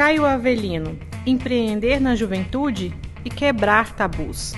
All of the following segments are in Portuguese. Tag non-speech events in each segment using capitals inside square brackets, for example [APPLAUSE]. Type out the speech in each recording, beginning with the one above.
Caio Avelino, empreender na juventude e quebrar tabus.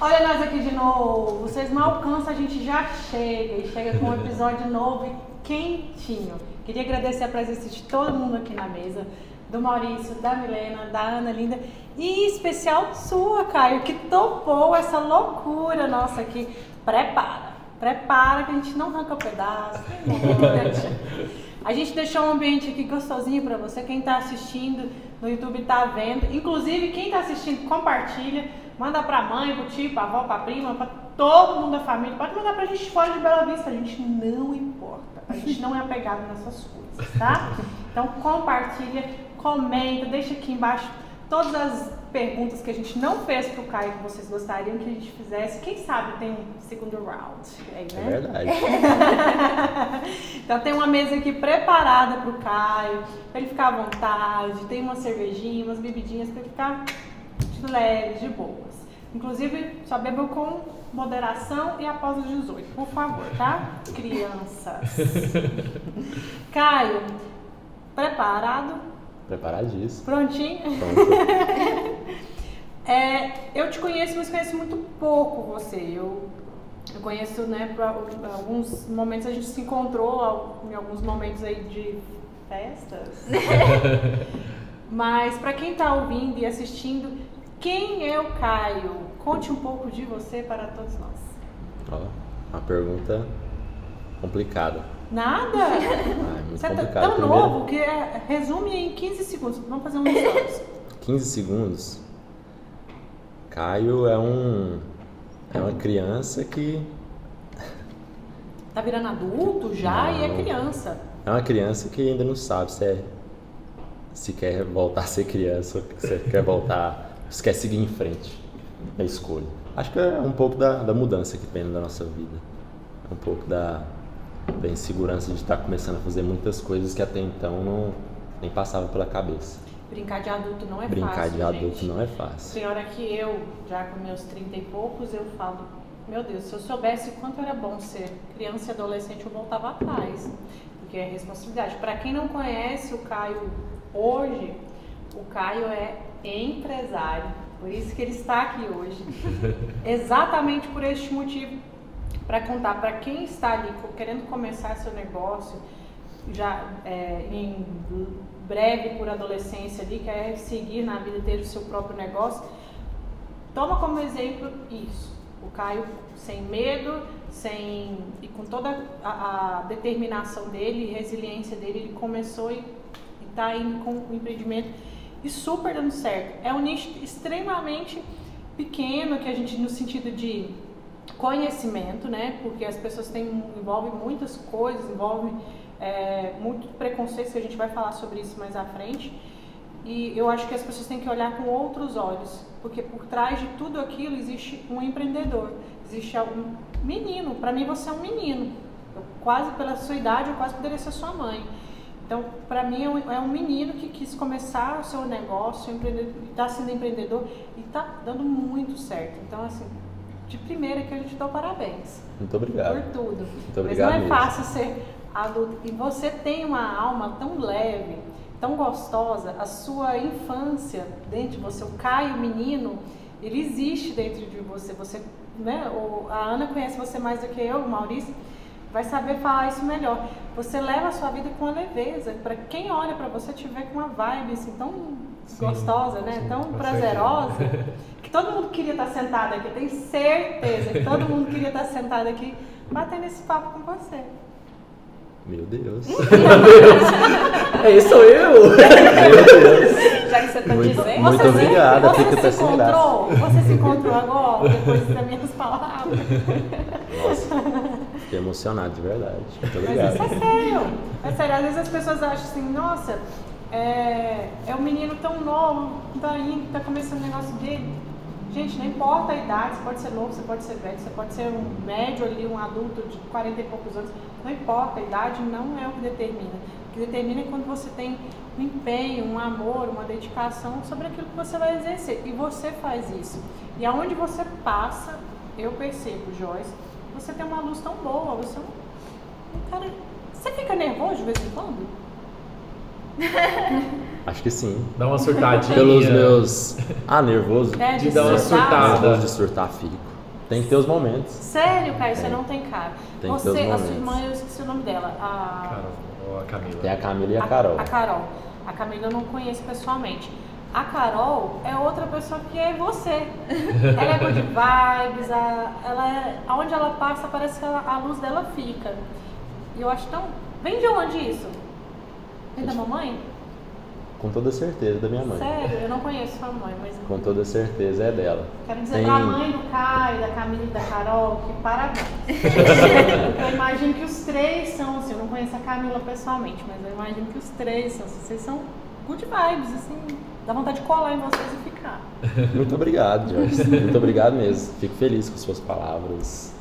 Olha nós aqui de novo. Vocês não alcançam, a gente já chega e chega com um episódio [LAUGHS] novo e quentinho. Queria agradecer a presença de todo mundo aqui na mesa, do Maurício, da Milena, da Ana Linda e em especial sua, Caio, que topou essa loucura nossa aqui. Prepara, prepara que a gente não arranca pedaço. [LAUGHS] A gente deixou um ambiente aqui gostosinho para você. Quem está assistindo no YouTube está vendo. Inclusive, quem está assistindo, compartilha. Manda pra mãe, pro tio, pra avó, pra prima, pra todo mundo da família. Pode mandar pra gente fora de Bela Vista. A gente não importa. A gente não é apegado nessas coisas, tá? [LAUGHS] Então compartilha, comenta, deixa aqui embaixo todas as perguntas que a gente não fez pro Caio que vocês gostariam que a gente fizesse. Quem sabe tem um segundo round aí, né? É verdade. [LAUGHS] então tem uma mesa aqui preparada pro Caio, pra ele ficar à vontade, tem uma cervejinha, umas bebidinhas pra ele ficar de leve, de boas. Inclusive, só bebam com moderação e após os 18, por favor, tá? Crianças. Caio, preparado? Preparadíssimo. Prontinho? Pronto. [LAUGHS] é, eu te conheço, mas conheço muito pouco você. Eu, eu conheço, né, para alguns momentos a gente se encontrou, em alguns momentos aí de festas. [LAUGHS] mas para quem está ouvindo e assistindo, quem é o Caio? Conte um pouco de você para todos nós. Ó, uma pergunta complicada. Nada? [LAUGHS] É você tá tão Primeiro, novo que é, resume em 15 segundos. Vamos fazer um stories. 15 segundos. Caio é um é uma criança que Tá virando adulto já e é Não. criança. é uma criança que ainda não sabe se é se quer voltar a ser criança se quer voltar se quer seguir em frente é escolha. Acho que é um pouco da, da mudança que tem na nossa vida. É um pouco da, da insegurança de estar começando a fazer muitas coisas que até então não nem passava pela cabeça. Brincar de adulto não é Brincar fácil. de adulto gente. não é fácil. Tem hora que eu, já com meus 30 e poucos, eu falo, meu Deus, se eu soubesse o quanto era bom ser criança e adolescente, eu voltava atrás. Porque é responsabilidade. Para quem não conhece o Caio hoje, o Caio é empresário. Por isso que ele está aqui hoje. [LAUGHS] Exatamente por este motivo. Para contar para quem está ali querendo começar seu negócio, já é, em breve por adolescência ali, quer seguir na vida, ter o seu próprio negócio, toma como exemplo isso. O Caio sem medo, sem e com toda a, a determinação dele resiliência dele, ele começou e está indo com o empreendimento e super dando certo. É um nicho extremamente pequeno que a gente no sentido de conhecimento, né? Porque as pessoas têm envolvem muitas coisas, envolvem é, muito preconceitos que a gente vai falar sobre isso mais à frente. E eu acho que as pessoas têm que olhar com outros olhos, porque por trás de tudo aquilo existe um empreendedor, existe um menino. Para mim você é um menino. Eu, quase pela sua idade, eu quase poderia ser sua mãe. Então, para mim é um, é um menino que quis começar o seu negócio, está sendo empreendedor e está dando muito certo. Então, assim, de primeira que a gente dá parabéns Muito obrigado. por tudo. Muito Mas obrigado não é mesmo. fácil ser adulto. E você tem uma alma tão leve, tão gostosa. A sua infância dentro de você, o Caio menino, ele existe dentro de você. Você, né? A Ana conhece você mais do que eu, o Maurício. Vai saber falar isso melhor. Você leva a sua vida com uma leveza. Para quem olha para você, tiver com uma vibe assim tão Sim, gostosa, né? sim, tão prazerosa. [LAUGHS] Que todo mundo queria estar sentado aqui, tenho certeza que todo mundo queria estar sentado aqui batendo esse papo com você. Meu Deus. [LAUGHS] É isso sou eu! Meu Deus. Já que você está Muito- dizendo, muito você, obrigado, você fico até se encontrou, você se encontrou agora, depois das minhas palavras. Nossa, fiquei emocionado de verdade. Muito Mas obrigado. isso é sério. É sério, às vezes as pessoas acham assim, nossa, é, é um menino tão novo, tá indo, tá começando o negócio dele. Gente, não importa a idade, você pode ser novo, você pode ser velho, você pode ser um médio ali, um adulto de 40 e poucos anos. Não importa, a idade não é o que determina. O que determina é quando você tem um empenho, um amor, uma dedicação sobre aquilo que você vai exercer. E você faz isso. E aonde você passa, eu percebo, Joyce, você tem uma luz tão boa, você é um Cara, você fica nervoso de vez em quando? [LAUGHS] Acho que sim. Dá uma surtadinha. Pelos meus. Ah, nervoso. É, De dar uma surtada. Nervoso de surtar, fico. Tem que ter os momentos. Sério, Caio, você não tem cara. Tem que você, ter os a sua momentos. irmã, eu esqueci o nome dela. A, Carol, ou a Camila. Tem a Camila e a Carol. A, Carol. A Camila eu não conheço pessoalmente. A Carol é outra pessoa que é você. [LAUGHS] Ela é good vibes, a, ela é, aonde ela passa parece que ela- a luz dela fica. E eu acho tão. Vem de onde isso? Vem da mamãe? Com toda certeza da minha mãe. Sério, eu não conheço sua mãe, mas Com toda certeza é dela. quero dizer Tem- pra mãe do Caio, da Camila e da Carol, que parabéns. [LAUGHS] Eu imagino que os três são, assim, eu não conheço a Camila pessoalmente, mas eu imagino que os três são, vocês são good vibes, assim, dá vontade de colar em vocês e ficar. Muito obrigado, Jorge. Muito obrigado mesmo. Fico feliz com suas palavras.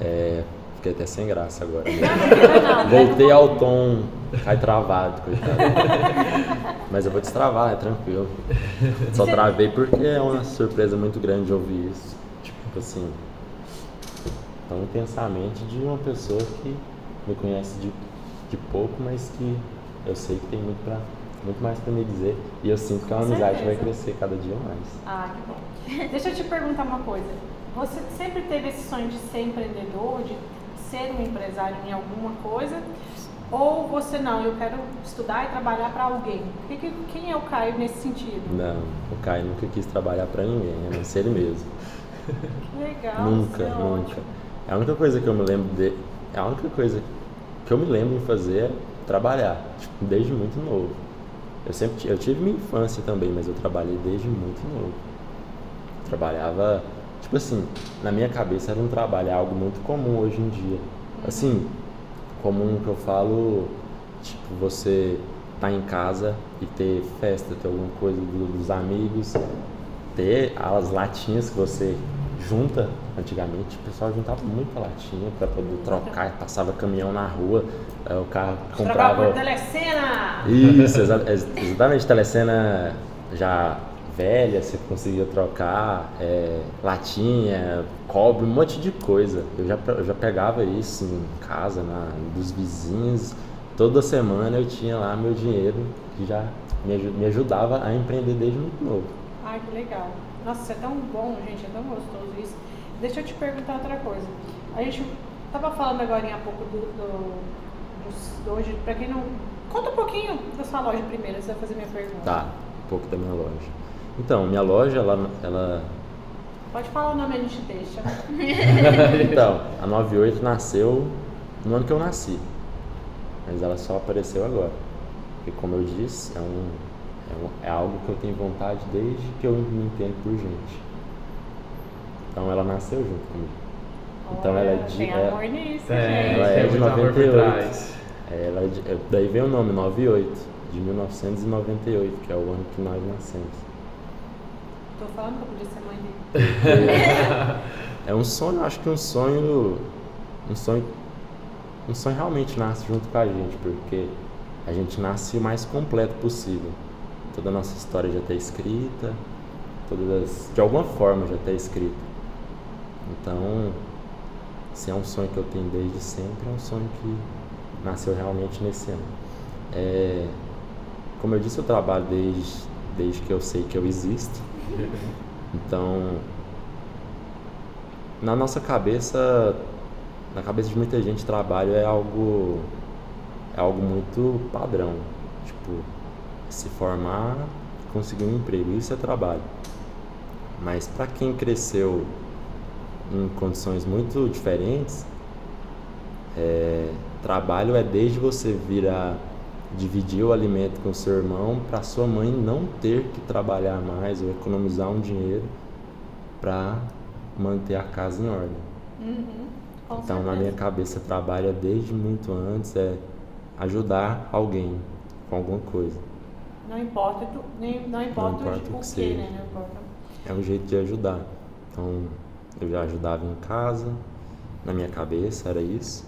É, fiquei até sem graça agora. [LAUGHS] Voltei ao tom, cai travado, coitado. Mas eu vou destravar, é tranquilo. Só travei porque é uma surpresa muito grande ouvir isso. Tipo assim, tão intensamente de uma pessoa que me conhece de, de pouco, mas que eu sei que tem muito, pra, muito mais para me dizer. E eu sinto que a Com amizade vai crescer cada dia mais. Ah, que bom. Deixa eu te perguntar uma coisa. Você sempre teve esse sonho de ser empreendedor, de ser um empresário em alguma coisa? Ou você não, eu quero estudar e trabalhar para alguém? Que- que- Quem é o Caio nesse sentido? Não, o Caio nunca quis trabalhar para ninguém, a não ser ele mesmo. Que legal. Nunca, é nunca. ótimo. A única coisa que eu me lembro de. A única coisa que eu me lembro em fazer é trabalhar, tipo, desde muito novo. Eu sempre eu tive minha infância também, mas eu trabalhei desde muito novo. Trabalhava, tipo assim, na minha cabeça era um trabalho, é algo muito comum hoje em dia. Assim, comum que eu falo, tipo, você tá em casa e ter festa, ter alguma coisa do- dos amigos, ter as latinhas que você junta. Antigamente o pessoal juntava muita latinha para poder trocar, passava caminhão na rua, aí o carro comprava. por telecena! Isso, exa- ex- exatamente, telecena já velha, você conseguia trocar, é, latinha, cobre, um monte de coisa. Eu já, eu já pegava isso em casa, na, dos vizinhos. Toda semana eu tinha lá meu dinheiro que já me, me ajudava a empreender desde muito novo. Ai, que legal. Nossa, isso é tão bom, gente, é tão gostoso isso. Deixa eu te perguntar outra coisa. A gente tava falando agora há pouco do, do, dos- do hoje, pra quem não. Conta um pouquinho da sua loja primeiro, você vai fazer minha pergunta. Tá, um pouco da minha loja. Então, minha loja, ela, ela Pode falar o nome, a gente deixa. [LAUGHS] então, a 98 nasceu no ano que eu nasci. Mas ela só apareceu agora. Porque como eu disse, é, um, é, um- é algo que eu tenho vontade desde que eu me entendo por gente. Então ela nasceu junto comigo. Então ela é de- Tem é- amor nisso, Tem, gente. Ela é de muito amor por 98. trás. É, Ela é de- é- daí vem o nome 98, de 1998, que é o ano que nós nascemos. Tô falando que eu podia ser mãe dele. É um sonho, acho que um sonho. Um sonho. Um sonho realmente nasce junto com a gente, porque a gente nasce o mais completo possível. Toda a nossa história já está escrita, todas as- de alguma forma já está escrita. Então, se é um sonho que eu tenho desde sempre, é um sonho que nasceu realmente nesse ano. É, como eu disse, eu trabalho desde, desde que eu sei que eu existo. Então, na nossa cabeça, na cabeça de muita gente, trabalho é algo é algo muito padrão. Tipo, se formar, conseguir um emprego, isso é trabalho. Mas para quem cresceu em condições muito diferentes, é, trabalho é desde você vir a dividir o alimento com seu irmão para sua mãe não ter que trabalhar mais ou economizar um dinheiro para manter a casa em ordem. Uhum, Então, na certeza. minha cabeça, trabalho é desde muito antes é ajudar alguém com alguma coisa. Não importa, tu, nem, não importa, importa o o que que, seja. né? Não. É um jeito de ajudar. Então, eu já ajudava em casa, na minha cabeça era isso,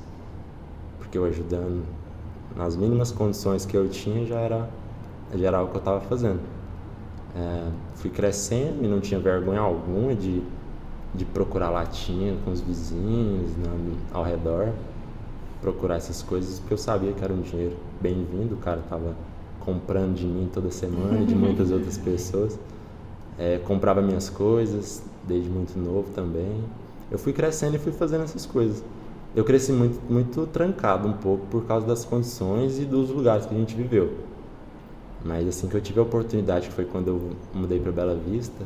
porque eu ajudando nas mínimas condições que eu tinha já era, já era o que eu estava fazendo. É, fui crescendo e não tinha vergonha alguma de, de procurar latinha com os vizinhos na- ao redor. procurar essas coisas porque eu sabia que era um dinheiro bem-vindo, o cara tava comprando de mim toda semana e de muitas outras [LAUGHS] pessoas. É, comprava minhas coisas desde muito novo também. Eu fui crescendo e fui fazendo essas coisas. Eu cresci muito, muito trancado um pouco por causa das condições e dos lugares que a gente viveu. Mas assim que eu tive a oportunidade, que foi quando eu mudei para Bela Vista,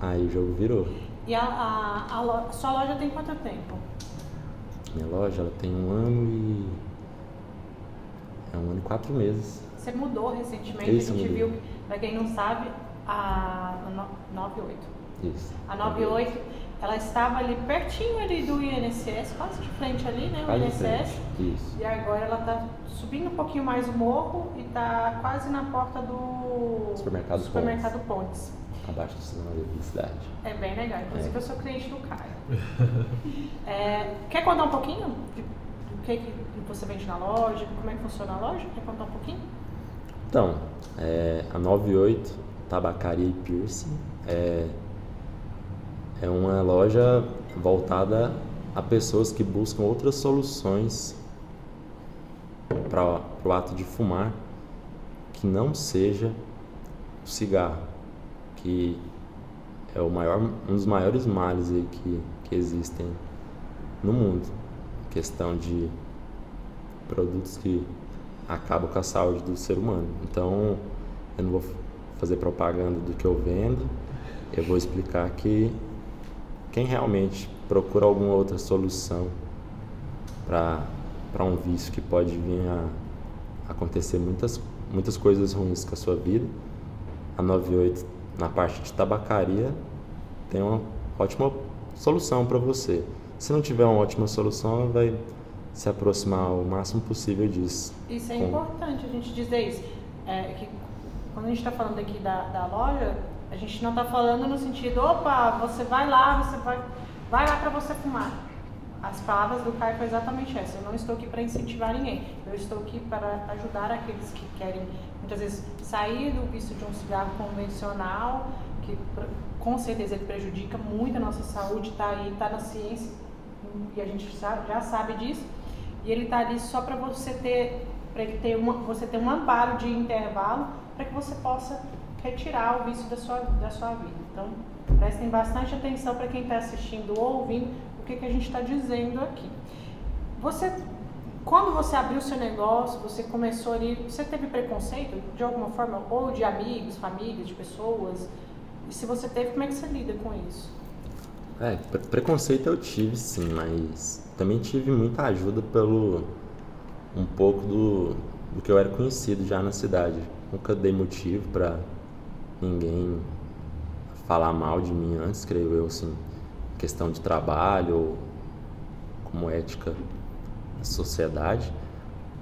aí o jogo virou. E a, a, a sua loja tem quanto tempo? Minha loja ela tem um ano e. É um ano e quatro meses. Você mudou recentemente, Isso, a gente viu, pra quem não sabe, a no- 98. Isso. A 98, ela estava ali pertinho ali do INSS, quase de frente ali, né? O Quase INSS. Isso. E agora ela tá subindo um pouquinho mais o morro e tá quase na porta do Supermercado supermercado Pontes. Abaixo do sinal da publicidade. É bem legal. Inclusive É. eu sou cliente do Caio. [LAUGHS] É, quer contar um pouquinho do que, que você vende na loja? Como é que funciona a loja? Quer contar um pouquinho? Então, é, a 98 Tabacaria e Piercing é, é uma loja voltada a pessoas que buscam outras soluções para o ato de fumar que não seja o cigarro, que é o maior, um dos maiores males que, que existem no mundo. Questão de produtos que acabam com a saúde do ser humano. Então, eu não vou fazer propaganda do que eu vendo, eu vou explicar que quem realmente procura alguma outra solução para um vício que pode vir a acontecer muitas, muitas coisas ruins com a sua vida, a 98 na parte de tabacaria tem uma ótima solução para você. Se não tiver uma ótima solução, vai se aproximar o máximo possível disso. Isso é Com- importante a gente dizer isso. É que quando a gente está falando aqui da, da loja, a gente não está falando no sentido, opa, você vai lá, você vai, vai lá para você fumar. As palavras do Caio foi exatamente essa. Eu não estou aqui para incentivar ninguém. Eu estou aqui para ajudar aqueles que querem, muitas vezes, sair do vício de um cigarro convencional, que com certeza ele prejudica muito a nossa saúde, está aí, está na ciência, e a gente já, sabe disso. E ele está ali só para você ter, para ter uma, você ter um amparo de intervalo para que você possa retirar o vício da sua, da sua vida. Então, prestem bastante atenção para quem está assistindo ou ouvindo o que, que a gente está dizendo aqui. Você, quando você abriu seu negócio, você começou ali, você teve preconceito de alguma forma, ou de amigos, famílias, de pessoas? E se você teve, como é que você lida com isso? É, pre- preconceito eu tive sim, mas também tive muita ajuda pelo um pouco do, do que eu era conhecido já na cidade. Nunca dei motivo pra ninguém falar mal de mim antes, creio eu, assim, questão de trabalho ou como ética da sociedade,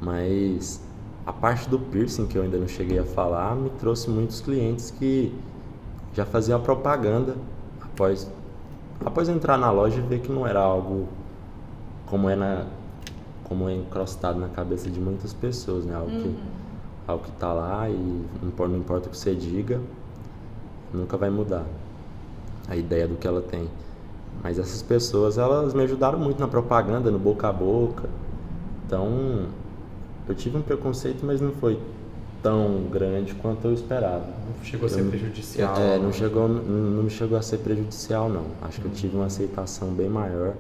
mas a parte do piercing que eu ainda não cheguei a falar me trouxe muitos clientes que já faziam a propaganda após após entrar na loja e ver que não era algo como é na como é encrostado na cabeça de muitas pessoas, né? Algo que algo que tá lá e não importa, não importa o que você diga, nunca vai mudar a ideia do que ela tem. Mas essas pessoas, elas me ajudaram muito na propaganda, no boca a boca. Então, eu tive um preconceito, mas não foi tão grande quanto eu esperava. Não chegou a ser Eu- prejudicial. É, não chegou, não me chegou a ser prejudicial não. Acho que eu tive uma aceitação bem maior,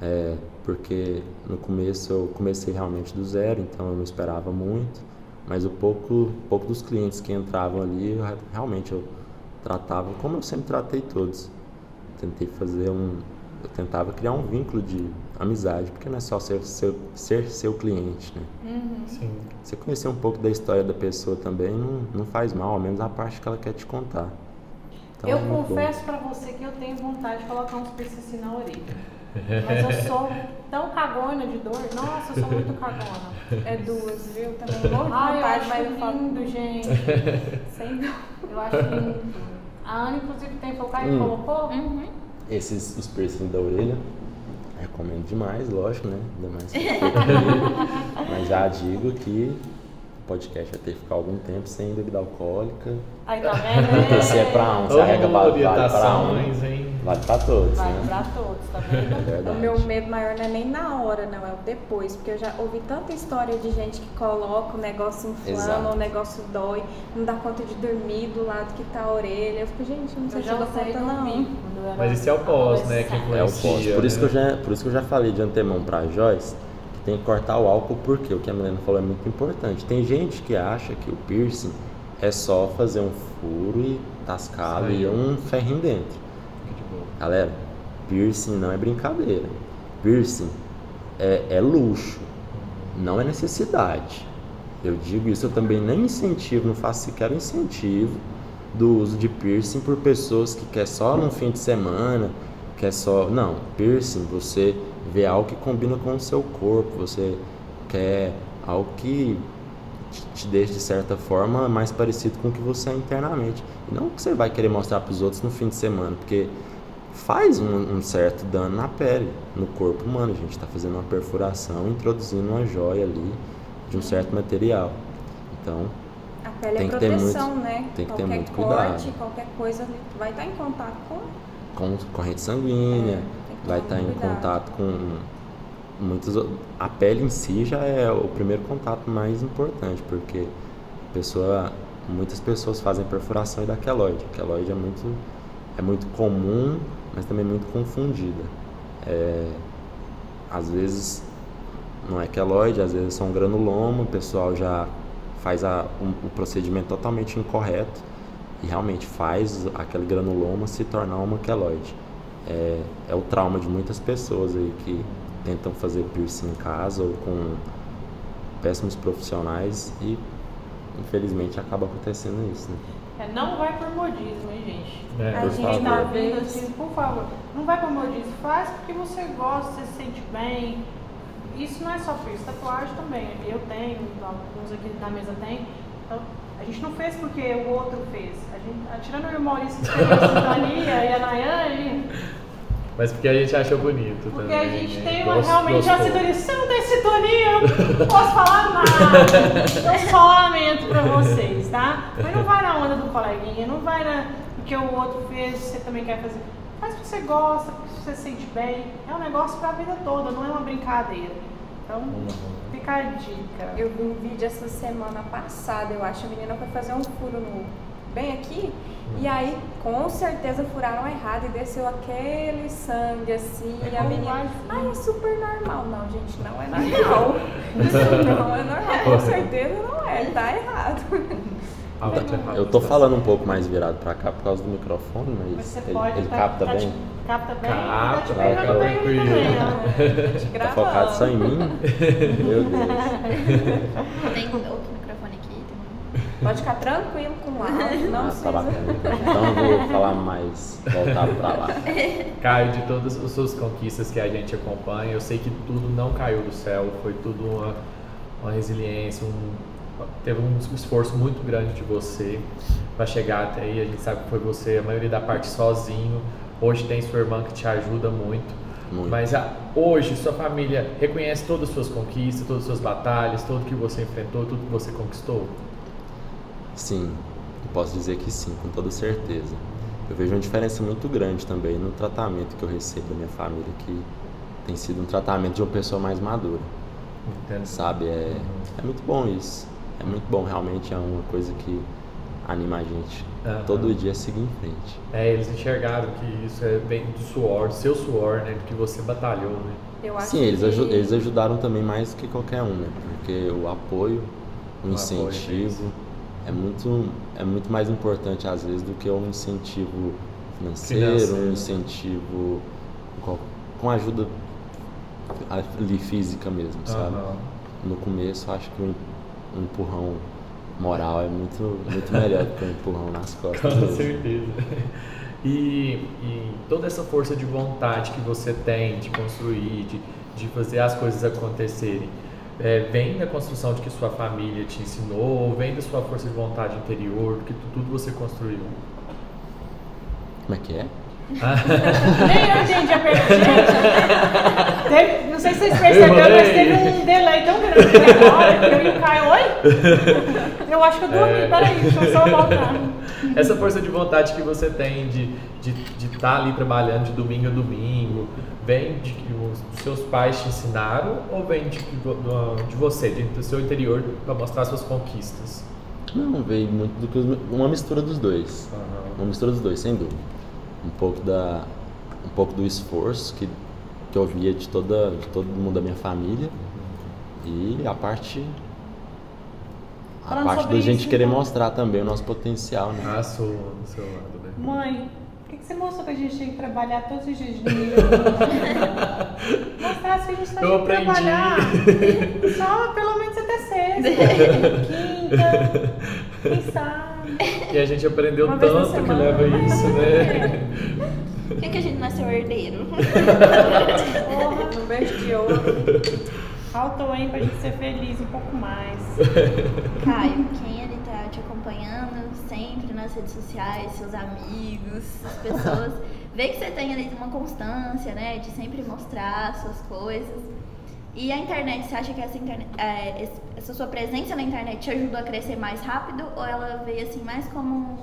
é, porque no começo eu comecei realmente do zero, então eu não esperava muito, mas o pouco, pouco dos clientes que entravam ali, eu, re- realmente eu tratava como eu sempre tratei todos. Tentei fazer um, eu tentava criar um vínculo de amizade, porque não é só ser seu, ser seu cliente, né? Sim. Você conhecer um pouco da história da pessoa também não, não faz mal, ao menos a parte que ela quer te contar. Então, eu é confesso pra você que eu tenho vontade de colocar uns piercing assim na orelha. Mas eu sou tão cagona de dor. Nossa, eu sou muito cagona. [LAUGHS] É duas, viu? [LAUGHS] Também morro de vontade, acho mas eu falo. lindo, gente. Sem dúvida. Eu acho lindo. A Ana, inclusive, tem foi o Caio Hum. colocou. Uhum. Esses os piercing da orelha, recomendo demais, lógico, né? Ainda mais. [LAUGHS] Mas já digo que o podcast vai ter que ficar algum tempo sem bebida alcoólica. Aí tá vendo? Porque se é pra um, se a regra Amo vale, pra um, hein? Vale pra todos, Vai né? pra todos, tá [LAUGHS] É vendo? verdade. O meu medo maior não é nem na hora, não, é o depois. Porque eu já ouvi tanta história de gente que coloca o negócio inflama, o negócio dói, não dá conta de dormir do lado que tá a orelha. Eu fico, gente, eu não sei Eu se eu dou conta, não. eu Mas esse é o pós, né, que. É o pós. Por isso, que eu né? já, por isso que eu já falei de antemão pra Joyce que tem que cortar o álcool, porque o que a Milena falou é muito importante. Tem gente que acha que o piercing é só fazer um furo e tascá-lo e um ferrinho dentro. Galera, piercing não é brincadeira. Piercing é, é luxo, não é necessidade. Eu digo isso, eu também nem incentivo, não faço sequer incentivo do uso de piercing por pessoas que quer só no fim de semana, quer só. Não, piercing você vê algo que combina com o seu corpo, você quer algo que te, te deixe de certa forma mais parecido com o que você é internamente. E não que você vai querer mostrar para os outros no fim de semana, porque faz um, um certo dano na pele, no corpo humano. A gente está fazendo uma perfuração, introduzindo uma joia ali de um certo material. Então, A pele Tem é que ter proteção, muito- né? tem que ter qualquer muito corte, cuidado. qualquer coisa vai estar em contato com. com corrente sanguínea, É, vai estar em cuidado. contato com muitas. o- A pele em si já é o primeiro contato mais importante, porque a pessoa, muitas pessoas fazem perfuração e dá queloide. A queloide é muito, é muito comum, mas também muito confundida. É, às vezes não é queloide, às vezes é um granuloma, o pessoal já faz a, um- o procedimento totalmente incorreto e realmente faz aquele granuloma se tornar uma queloide. É, é o trauma de muitas pessoas aí que tentam fazer piercing em casa ou com péssimos profissionais e infelizmente acaba acontecendo isso, né? Não vai por modismo, hein, gente? É, A por gente favor. tá vendo assim, por favor, não vai por modismo, faz porque você gosta, você se sente bem. Isso não é só piercing, tatuagem também. Eu tenho, alguns aqui na mesa tem. Então, a gente não fez porque o outro fez. A gente, tirando o Maurício que fez a sintonia e a Nayane, Mas porque a gente acha bonito porque também. a gente né? tem uma, Gosto- realmente a gostou. sintonia. Se você não tem sintonia, eu não posso falar nada. Eu só lamento pra vocês, tá? Mas não vai na onda do coleguinha, não vai na porque o outro fez, você também quer fazer. Faz porque você gosta, porque você se sente bem. É um negócio pra vida toda, não é uma brincadeira. Então, fica a dica. Eu vi um vídeo essa semana passada, eu acho, a menina foi fazer um furo no bem aqui, e aí com certeza furaram errado e desceu aquele sangue assim, e a menina, ai, é super normal. Não, gente, não é [LAUGHS] normal. Isso não é normal, com certeza não é, tá errado. Ah, tá errado. Eu tô falando um pouco mais virado pra cá por causa do microfone, Mas ele, pode. ele tá- capta tá bem. Te, capta bem? Capta, tá tá bem tranquilo. [LAUGHS] Tá focado só em mim? [LAUGHS] Meu Deus. Tem outro. Pode ficar tranquilo com o áudio, [LAUGHS] não Ah, precisa. tá bacana. Então eu vou falar mais voltado pra lá. [LAUGHS] Caio, de todas as suas conquistas que a gente acompanha, eu sei que tudo não caiu do céu, foi tudo uma, uma resiliência, um, teve um esforço muito grande de você para chegar até aí. A gente sabe que foi você, a maioria da parte sozinho. Hoje tem sua irmã que te ajuda muito. Muito. Mas a- hoje sua família reconhece todas as suas conquistas, todas as suas batalhas, tudo que você enfrentou, tudo que você conquistou? Sim, eu posso dizer que sim, com toda certeza. Eu vejo uma diferença muito grande também no tratamento que eu recebo da minha família, que tem sido um tratamento de uma pessoa mais madura, Entendo. sabe? É, é muito bom isso. É muito bom, realmente é uma coisa que anima a gente Aham. todo dia a seguir em frente. É, eles enxergaram que isso é bem do suor, do seu suor, né? Do que você batalhou, né? Eu acho Sim, eles, que... aju- eles ajudaram também mais que qualquer um, né? Porque o apoio, o O apoio, é muito, é muito mais importante às vezes do que um incentivo financeiro, Financeiro. um incentivo com, com ajuda ali física mesmo, sabe? Aham. No começo acho que um, um empurrão moral é muito, muito melhor do que um empurrão nas [LAUGHS] costas. Com mesmo. certeza. E, e toda essa força de vontade que você tem de construir, de, de fazer as coisas acontecerem, é, vem da construção de que sua família te ensinou, ou vem da sua força de vontade interior, do que tu- tudo você construiu? Como é que é? [LAUGHS] Nem eu entendi a pergunta. Não sei se vocês perceberam, mas teve um delay tão grande agora que eu e o Caio, oi? Eu acho que eu dormi, É. peraí, deixa eu só voltar. Essa força de vontade que você tem de estar de, de tá ali trabalhando de domingo a domingo, vem de que os seus pais te ensinaram ou vem de, do- do- de você, de- do seu interior, para mostrar suas conquistas? Não, veio muito do que os uma mistura dos dois. Uma mistura dos dois, sem dúvida. Um pouco da um pouco do esforço que, que eu via de toda de todo mundo da minha família e a parte a Falando parte da gente isso, querer então. mostrar também o nosso potencial, né? Ah, sou do seu lado, né? Mãe, você mostrou que a gente tem que trabalhar todos os dias de domingo? [LAUGHS] Mostrar se a gente Eu tem que trabalhar. [LAUGHS] Só pelo menos até sexta, [LAUGHS] quinta, quem sabe. E a gente aprendeu Uma tanto que leva isso, né? Por que, que a gente nasceu herdeiro? Porra, Um beijo de ouro. faltou aí pra gente ser feliz um pouco mais. Caio, quem ele tá te acompanhando sempre nas redes sociais, seus amigos, as pessoas, [LAUGHS] vê que você tem ali uma constância, né? De sempre mostrar suas coisas. E a internet, você acha que essa, internet, é, essa sua presença na internet te ajudou a crescer mais rápido ou ela veio assim mais como.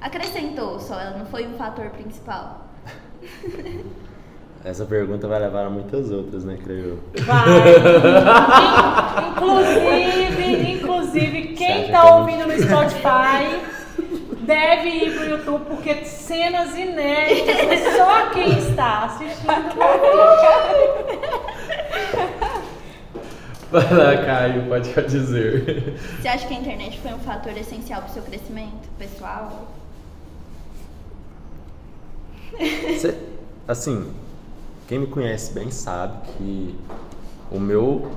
acrescentou só, ela não foi um fator principal? [LAUGHS] Essa pergunta vai levar a muitas outras, né, creio eu. Vai. Inclusive, inclusive, Você quem tá que é ouvindo no Spotify deve ir pro YouTube, porque cenas inéditas, mas só quem está assistindo vai lá, Caio, pode dizer. Você acha que a internet foi um fator essencial pro seu crescimento pessoal? Cê- assim, quem me conhece bem sabe que o meu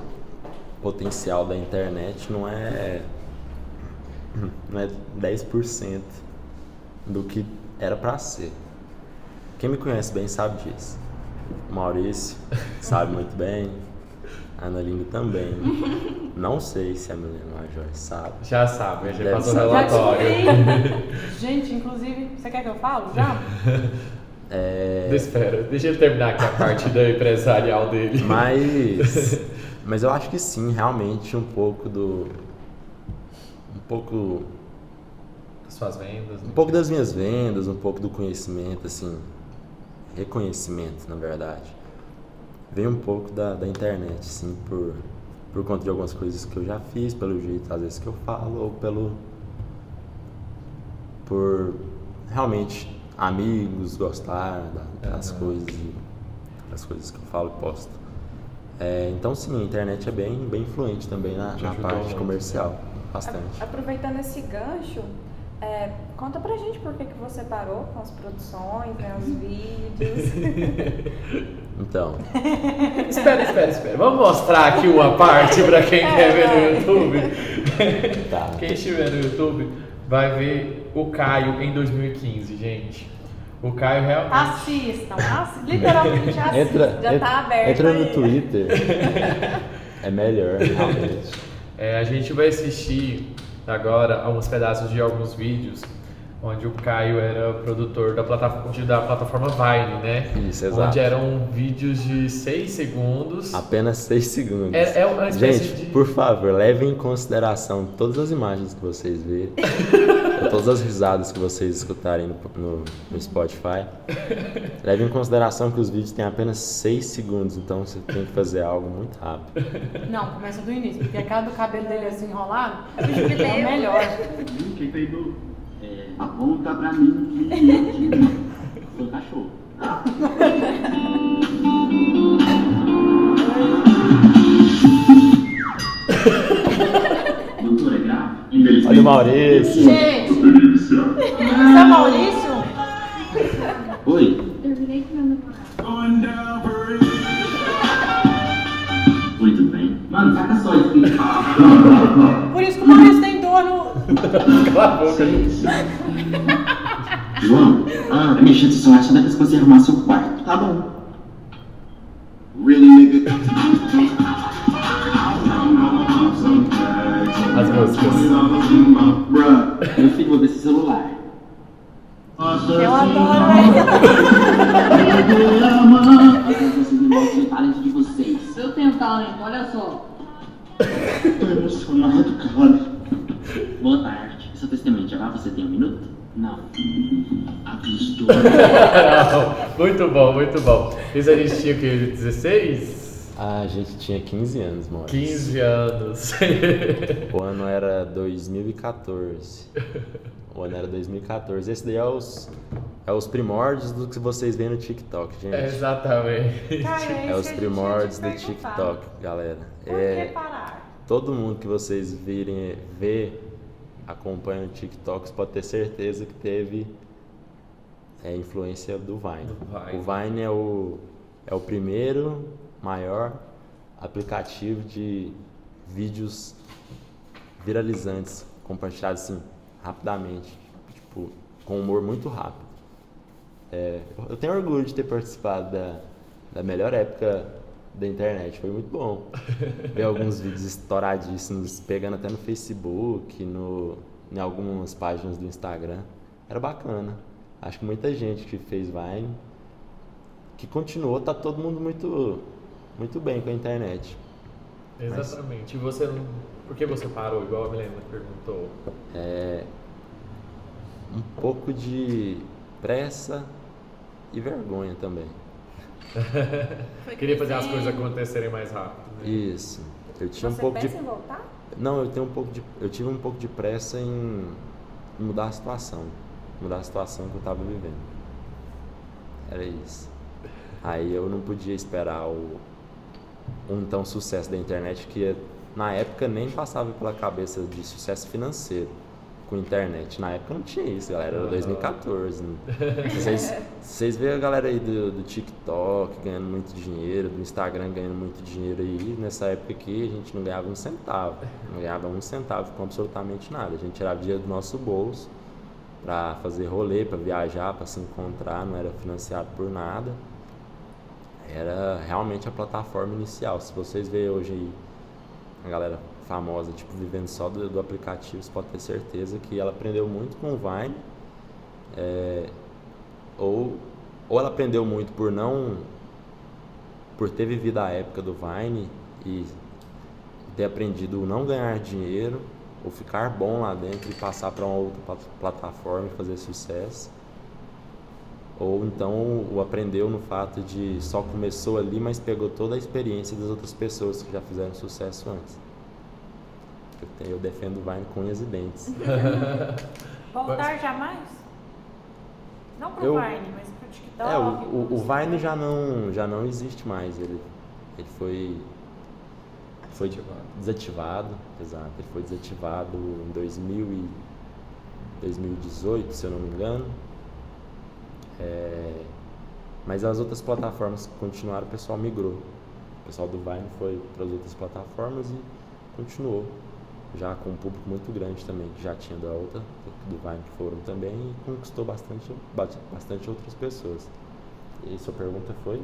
potencial da internet não é não é 10% do que era pra ser. Quem me conhece bem sabe disso. O Maurício sabe muito bem. A Ana Linda também. Não sei se a Milena Major sabe. Já sabe, já passou o relatório. [LAUGHS] Gente, inclusive, você quer que eu falo já? [LAUGHS] É, Espera, deixa ele terminar aqui a parte da empresarial dele. Mas, [LAUGHS] mas eu acho que sim, realmente um pouco do, um pouco, Suas vendas. né? um pouco das minhas vendas, um pouco do conhecimento, assim, reconhecimento, na verdade, vem um pouco da, da internet, sim, por, por conta de algumas coisas que eu já fiz, pelo jeito às vezes que eu falo ou pelo, por realmente amigos gostar da- das coisas, das coisas que eu falo e posto. É, então sim, a internet é bem, bem influente também na, na parte comercial, bastante. Aproveitando esse gancho, é, conta pra gente por que, que você parou com as produções, né, os vídeos. [LAUGHS] Então, [LAUGHS] Espera, espera, espera. Vamos mostrar aqui uma parte pra quem [LAUGHS] quer ver no YouTube. tá. Quem estiver no YouTube vai ver o Caio em 2015, gente. O Caio realmente. Assistam, assi- literalmente [LAUGHS] assistam. Entra, já en- tá aberto entra no aí. Twitter. [LAUGHS] é melhor, realmente. É, a gente vai assistir agora alguns pedaços de alguns vídeos onde o Caio era produtor da plataforma, da plataforma Vine, né? Isso, exato. Onde eram vídeos de 6 segundos. Apenas 6 segundos. É- é uma Gente, de- por favor, levem em consideração todas as imagens que vocês verem, [LAUGHS] todas as risadas que vocês escutarem no, no- no Spotify. Levem em consideração que os vídeos têm apenas 6 segundos, então você tem que fazer algo muito rápido. Não, começa do início, porque aquela do cabelo dele assim enrolado, é o melhor. Quem pegou? É, aponta pra mim que sou cachorro. Olha o Maurício. Gente, você é Maurício? Oi. Terminei com meu namorado. Oi, tudo bem? Mano, saca só isso aqui. Por isso que o Maurício tem dor no. Cala a boca. João, ah, a minha chance só acha depois que você arrumar seu quarto. Tá bom. Really, nigga? As músicas. Meu filho, vou ver esse celular. Eu adoro ela. Vocês me mostrem o talento de vocês. Eu tenho talento, olha só. Tô emocionado, cara. Boa tarde. Seu testemunho vai? Você tem um minuto? Não. Avistou. [LAUGHS] muito bom, muito bom. Isso a gente tinha o quê? 16? Ah, a gente tinha 15 anos, mano. 15 anos. [LAUGHS] O ano era 2014. O ano era 2014. Esse daí é os, é os primórdios do que vocês veem no TikTok, gente. Exatamente. Cara, É os primórdios do. TikTok, galera. Por É, que parar? todo mundo que vocês virem, vê, acompanha o TikTok, você pode ter certeza que teve é, influência do Vine. Do Vine. O Vine é o, é o primeiro maior aplicativo de vídeos viralizantes, compartilhados assim, rapidamente, tipo, com humor muito rápido. É, eu tenho orgulho de ter participado da, da melhor época da internet, foi muito bom. [LAUGHS] Ver alguns vídeos estouradíssimos, pegando até no Facebook, no, em algumas páginas do Instagram. Era bacana. Acho que muita gente que fez Vine, que continuou, tá todo mundo muito, muito bem com a internet. Exatamente. E você não. Por que você parou, igual a Milena perguntou? É, um pouco de pressa e vergonha também. Queria fazer as coisas acontecerem mais rápido. né? Isso. Eu tinha Você um pouco de em voltar? Não, eu tenho um pouco de eu tive um pouco de pressa em mudar a situação, mudar a situação que eu estava vivendo. Era isso. Aí eu não podia esperar o um então sucesso da internet que na época nem passava pela cabeça de sucesso financeiro com internet. Na época não tinha isso, galera. Era Aham. 2014. né? [LAUGHS] Vocês, vocês veem a galera aí do, do TikTok ganhando muito dinheiro, do Instagram ganhando muito dinheiro aí. Nessa época aqui a gente não ganhava um centavo. Não ganhava um centavo com absolutamente nada. A gente tirava dinheiro do nosso bolso para fazer rolê, para viajar, para se encontrar, não era financiado por nada. Era realmente a plataforma inicial. Se vocês verem hoje aí a galera famosa, tipo, vivendo só do, do aplicativo, você pode ter certeza que ela aprendeu muito com o Vine. é, ou, ou ela aprendeu muito por não. por ter vivido a época do Vine e ter aprendido não ganhar dinheiro, ou ficar bom lá dentro e passar para uma outra plat- plataforma e fazer sucesso. Ou então o aprendeu no fato de só começou ali, mas pegou toda a experiência das outras pessoas que já fizeram sucesso antes. Eu, tenho- eu defendo o Vine com unhas e dentes. [LAUGHS] Voltar jamais? Não pro Eu- Vine, mas pro TikTok. É, o, o, o Vine já não, já não existe mais. Ele, ele foi, foi Desativado. desativado. Exato, ele foi desativado em 2000 e 2018, se eu não me engano. É, mas as outras plataformas que continuaram, o pessoal migrou. O pessoal do Vine foi para as outras plataformas e continuou. Já com um público muito grande também, que já tinha da outra, do Vine que foram também, e conquistou bastante, ba- bastante outras pessoas. E sua pergunta foi?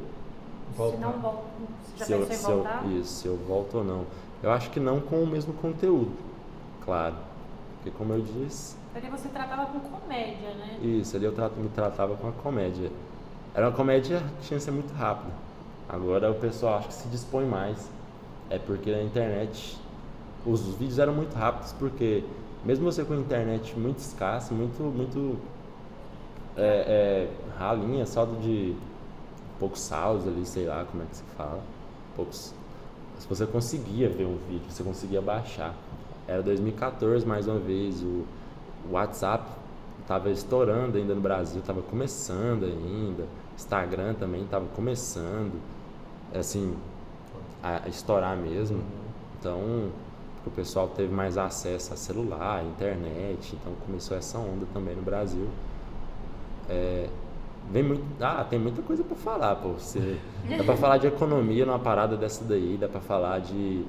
Se não você já se eu, em voltar? isso, se eu volto ou não. Eu acho que não com o mesmo conteúdo, claro. Porque como eu disse, Ali você tratava com comédia, né? isso, ali eu trato- me tratava com a comédia. Era uma comédia que tinha que ser muito rápida. Agora o pessoal acho que se dispõe mais. É porque na internet os vídeos eram muito rápidos, porque mesmo você com a internet muito escassa, muito, muito é, é, ralinha, só de poucos salos ali, sei lá como é que se fala. Poucos. Se você conseguia ver um vídeo, você conseguia baixar. Era 2014 mais uma vez, o WhatsApp estava estourando ainda no Brasil, estava começando ainda. Instagram também estava começando, assim, a estourar mesmo. Então, o pessoal teve mais acesso a celular, internet, então começou essa onda também no Brasil. É, vem muito, ah, tem muita coisa para falar, pô. Você, [LAUGHS] dá para falar de economia numa parada dessa daí, dá para falar de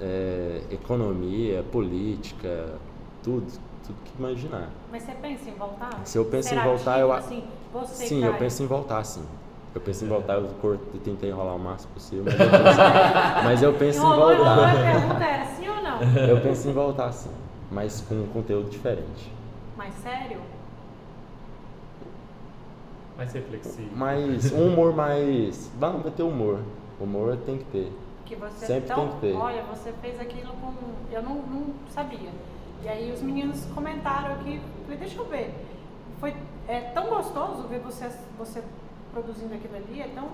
é, economia, política, tudo, tudo que imaginar. Mas você pensa em voltar? Se eu penso Ser em voltar, ativo, eu a- assim, você, sim, eu penso em voltar, sim. Eu penso em voltar, eu tentei enrolar o máximo possível, mas eu penso, [LAUGHS] mas eu penso em enrolou, a voltar. pergunta era sim ou não? [LAUGHS] Eu penso em voltar, sim, mas com um conteúdo diferente. Mas sério? Mais reflexivo. mais um humor mais. Vamos ter humor. Humor tem que ter. Que você Sempre então, tem que ter. olha, você fez aquilo com. Eu não, não sabia. E aí os meninos comentaram aqui, falei, deixa eu ver. Foi é tão gostoso ver você, você produzindo aquilo ali, é tão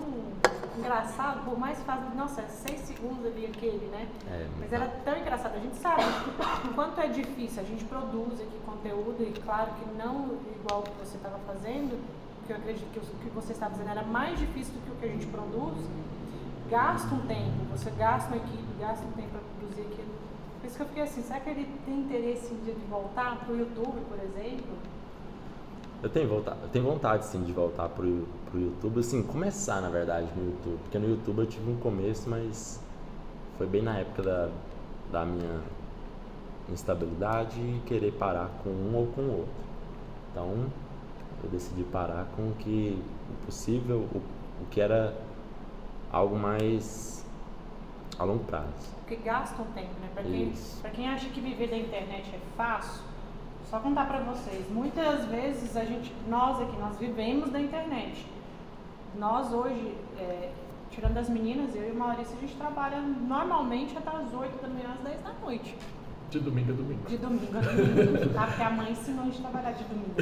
engraçado, por mais faça, nossa, é seis segundos ali aquele, né? É, Mas era tão engraçado. A gente sabe o quanto é difícil. A gente produz aqui conteúdo e claro que não igual o que você estava fazendo, porque eu acredito que o que você estava fazendo era mais difícil do que o que a gente produz. Gasta um tempo, você gasta uma equipe, gasta um tempo para produzir aquilo. Por isso que eu fiquei assim, será que ele tem interesse em de voltar para o YouTube, por exemplo? Eu tenho vontade, eu tenho vontade sim de voltar pro, pro YouTube, assim, começar na verdade no YouTube, porque no YouTube eu tive um começo, mas foi bem na época da, da minha instabilidade e querer parar com um ou com o outro. Então eu decidi parar com o que o possível, o, o que era algo mais a longo prazo. Porque gasta um tempo, né? Para quem, Isso. pra quem acha que viver da internet é fácil, só contar para vocês. Muitas vezes a gente, nós aqui, nós vivemos da internet. Nós hoje, é, tirando as meninas, eu e o Maurício, a gente trabalha normalmente até as 8 da manhã, às 10 da noite. De domingo a domingo. De domingo a domingo, tá? Porque a mãe ensinou a gente trabalhar de domingo.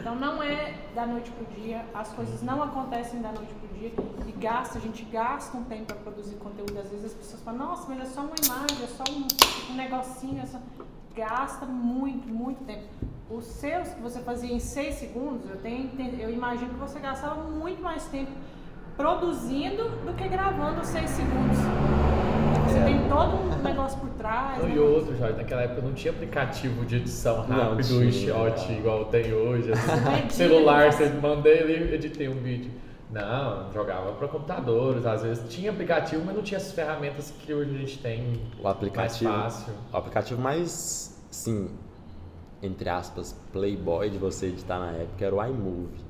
Então não é da noite pro dia, as coisas não acontecem da noite pro dia e gasta, a gente gasta um tempo para produzir conteúdo. Às vezes as pessoas falam, nossa, mas é só uma imagem, é só um, um negocinho, é só... gasta muito, muito tempo. Os seus que você fazia em seis segundos, eu, tenho, eu imagino que você gastava muito mais tempo produzindo do que gravando seis segundos. Tem todo um negócio por trás. Não, né? E outro, Jorge, naquela época não tinha aplicativo de edição Não rápido e tinha. shot igual tem hoje. assim. [LAUGHS] Celular, você mandei ali editei um vídeo. Não, jogava para computadores, às vezes tinha aplicativo, mas não tinha as ferramentas que hoje a gente tem O aplicativo, mais fácil. o aplicativo mais, sim, entre aspas, playboy de você editar na época era o iMovie.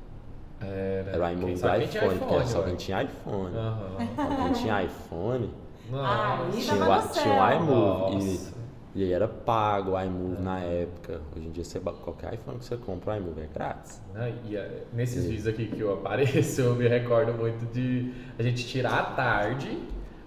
Era, Era o iMovie do iPhone, que era só quem tinha iPhone. Aham. Só quem tinha iPhone Nossa. Ih, tinha, tava o, no tinha o céu. iMovie. E, e aí era pago o iMovie na época. Hoje em dia, você, qualquer iPhone que você compra, o iMovie é grátis. Né, E eh, nesses E- vídeos aqui que eu apareço, [LAUGHS] eu me recordo muito de a gente tirar a tarde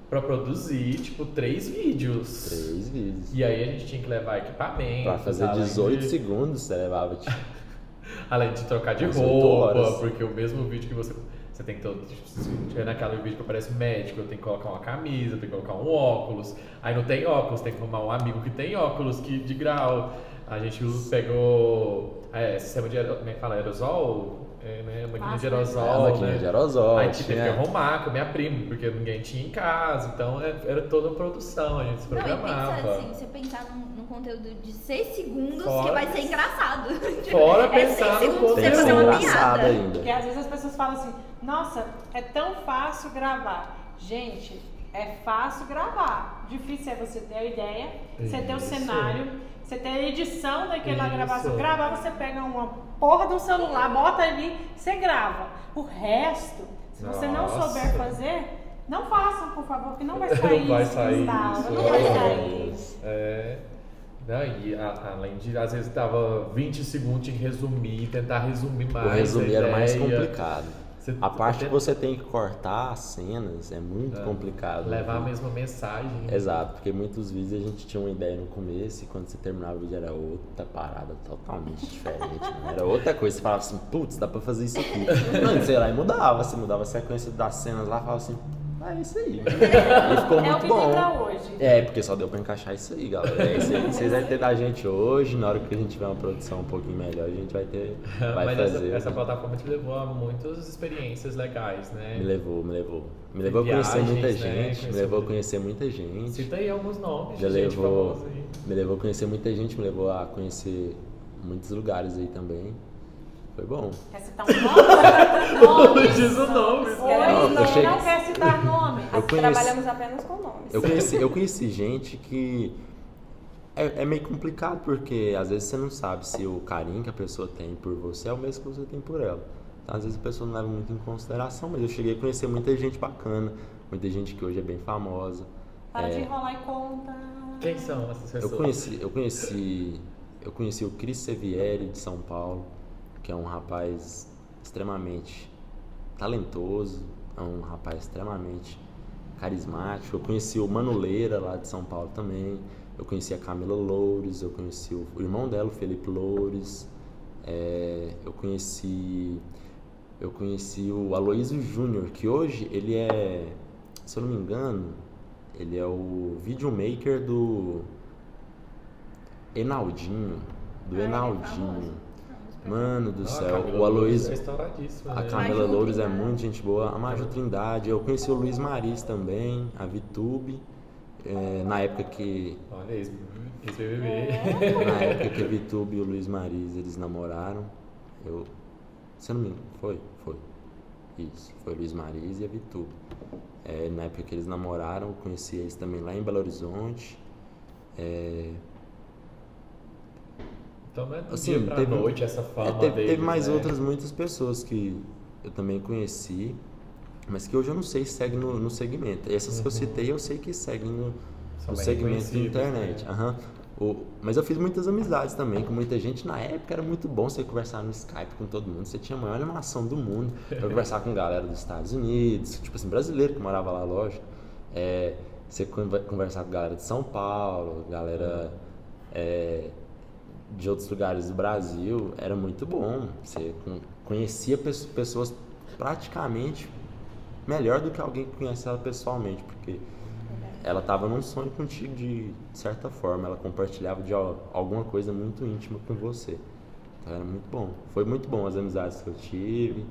pra produzir, tipo, três vídeos. Três vídeos. E aí a gente tinha que levar equipamento. Pra fazer 18 segundos, você levava tipo, [LAUGHS] Além de trocar de 18 roupa, horas. porque o mesmo vídeo que você. Você tem que ter. tipo, Naquele vídeo que aparece médico, eu tenho que colocar uma camisa, eu tenho que colocar um óculos. Aí não tem óculos, tem que arrumar um amigo que tem óculos que, de grau. A gente pegou. É, sistema de. Como é que fala? Aerosol? É, né? Máquina de Máscara. aerosol. a maquininha né? de aerosol. Aí a gente teve que tinha- arrumar com a minha prima, porque ninguém tinha em casa. Então é- era toda uma produção, a gente se Não, e programava. pensa assim, você pensar num conteúdo de 6 segundos Fora- que vai ser engraçado. [LAUGHS] Fora É pensar no Tem que fazer uma piada. ainda. Porque às vezes as pessoas falam assim, nossa, é tão fácil gravar. Gente, é fácil gravar. Difícil é você ter a ideia, você ter o Isso. cenário, você ter a edição daquela Isso. gravação. Gravar, você pega uma porra do celular, bota ali, você grava. O resto, se você não Nossa. souber fazer, não façam, por favor, porque não vai [LAUGHS] sair Não vai isso que sair isso. não vai sair. É. Não, e a- além de, às vezes dava 20 segundos, tinha que resumir, tentar resumir mais. O resumir era mais complicado. Você- A parte que você tem que cortar as cenas é muito É. complicado. Levar a mesma mensagem. Exato, porque muitos vídeos a gente tinha uma ideia no começo e quando você terminava o vídeo era outra parada totalmente diferente. mano. Era outra coisa. Você falava assim, putz, dá pra fazer isso aqui. [LAUGHS] Mano, sei lá, e mudava. Você mudava a sequência das cenas lá falava assim, é isso aí. [LAUGHS] E ficou É o muito que bom. tem pra hoje. É, porque só deu pra encaixar isso aí, galera. É isso aí que vocês vão ter da gente hoje. Na hora que a gente tiver uma produção um pouquinho melhor, a gente vai ter. Vai Mas essa, fazer. essa plataforma te levou a muitas experiências legais, né? Me levou, me levou. Me levou a conhecer Viagens, muita né? gente, me levou a conhecer muita gente. Cita aí alguns nomes Já de gente levou, famosa aí. me levou a conhecer muita gente, me levou a conhecer muitos lugares aí também. Foi bom. Quer citar um nome? [LAUGHS] Nomes. Diz o nome. Não, não, cheguei- não quer citar nome. Eu conheci- Trabalhamos apenas com nomes. Eu conheci, eu conheci gente que é, é meio complicado porque às vezes você não sabe se o carinho que a pessoa tem por você é o mesmo que você tem por ela. Então, às vezes a pessoa não leva muito em consideração, mas eu cheguei a conhecer muita gente bacana, muita gente que hoje é bem famosa. Para de É, enrolar e conta. Quem são essas pessoas? Eu conheci, eu conheci, eu conheci o Cris Sevieri de São Paulo, que é um rapaz extremamente talentoso, é um rapaz extremamente carismático. Eu conheci o Mano Leira lá de São Paulo também. Eu conheci a Camila Loures, eu conheci o, irmão dela, o Felipe Loures. É, eu conheci eu conheci o Aloysio Júnior, que hoje ele é, se eu não me engano, ele é o videomaker do Enaldinho, do Ah, ele é Enaldinho. Mano do Ah, a céu, Camila o Aloysio, É estouradíssima, a né? Camila Loures é muito gente boa, a Maju Trindade, eu conheci o Luiz Maris também, a Vitube, é, na época que Olha, esse, esse BBB. É. [LAUGHS] na época que a Vitube e o Luiz Maris eles namoraram, eu se eu não me engano, foi, foi. Isso, foi o Luiz Maris e a Vitube. É, na época que eles namoraram, eu conheci eles também lá em Belo Horizonte. É, Então não é do Assim, dia teve- noite essa É, fama teve, deles, teve mais né? outras muitas pessoas que eu também conheci, mas que hoje eu não sei se seguem no, no segmento. Essas que eu Uhum. citei eu sei que seguem no, no segmento reconhecidas, internet. né? aham. O- mas eu fiz muitas amizades também com muita gente. Na época era muito bom você conversar no Skype com todo mundo. Você tinha a maior animação do mundo [LAUGHS] para conversar com galera dos Estados Unidos, tipo assim, brasileiro que morava lá, lógico. É, você conver- conversar com galera de São Paulo, galera é, de outros lugares do Brasil. Era muito bom. Você con- conhecia pesso- pessoas praticamente melhor do que alguém que conhece ela pessoalmente, porque ela estava num sonho contigo de certa forma, ela compartilhava de al- alguma coisa muito íntima com você. Então era muito bom. Foi muito bom as amizades que eu tive,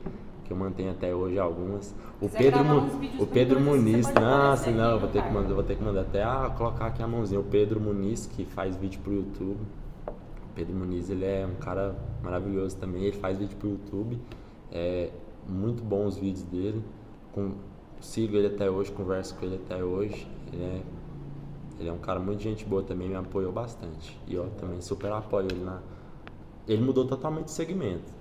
que eu mantenho até hoje algumas. O quiser Pedro, o Pedro Muniz, pode não, vou ter que mandar, vou ter que mandar até ah, colocar aqui a mãozinha. O Pedro Muniz, que faz vídeo pro YouTube. O Pedro Muniz, ele é um cara maravilhoso também, ele faz vídeo pro YouTube. É muito bom os vídeos dele. Com, sigo ele até hoje, converso com ele até hoje. Ele é, ele é um cara muito gente boa também, me apoiou bastante. E eu também super apoio ele na. Ele mudou totalmente de segmento.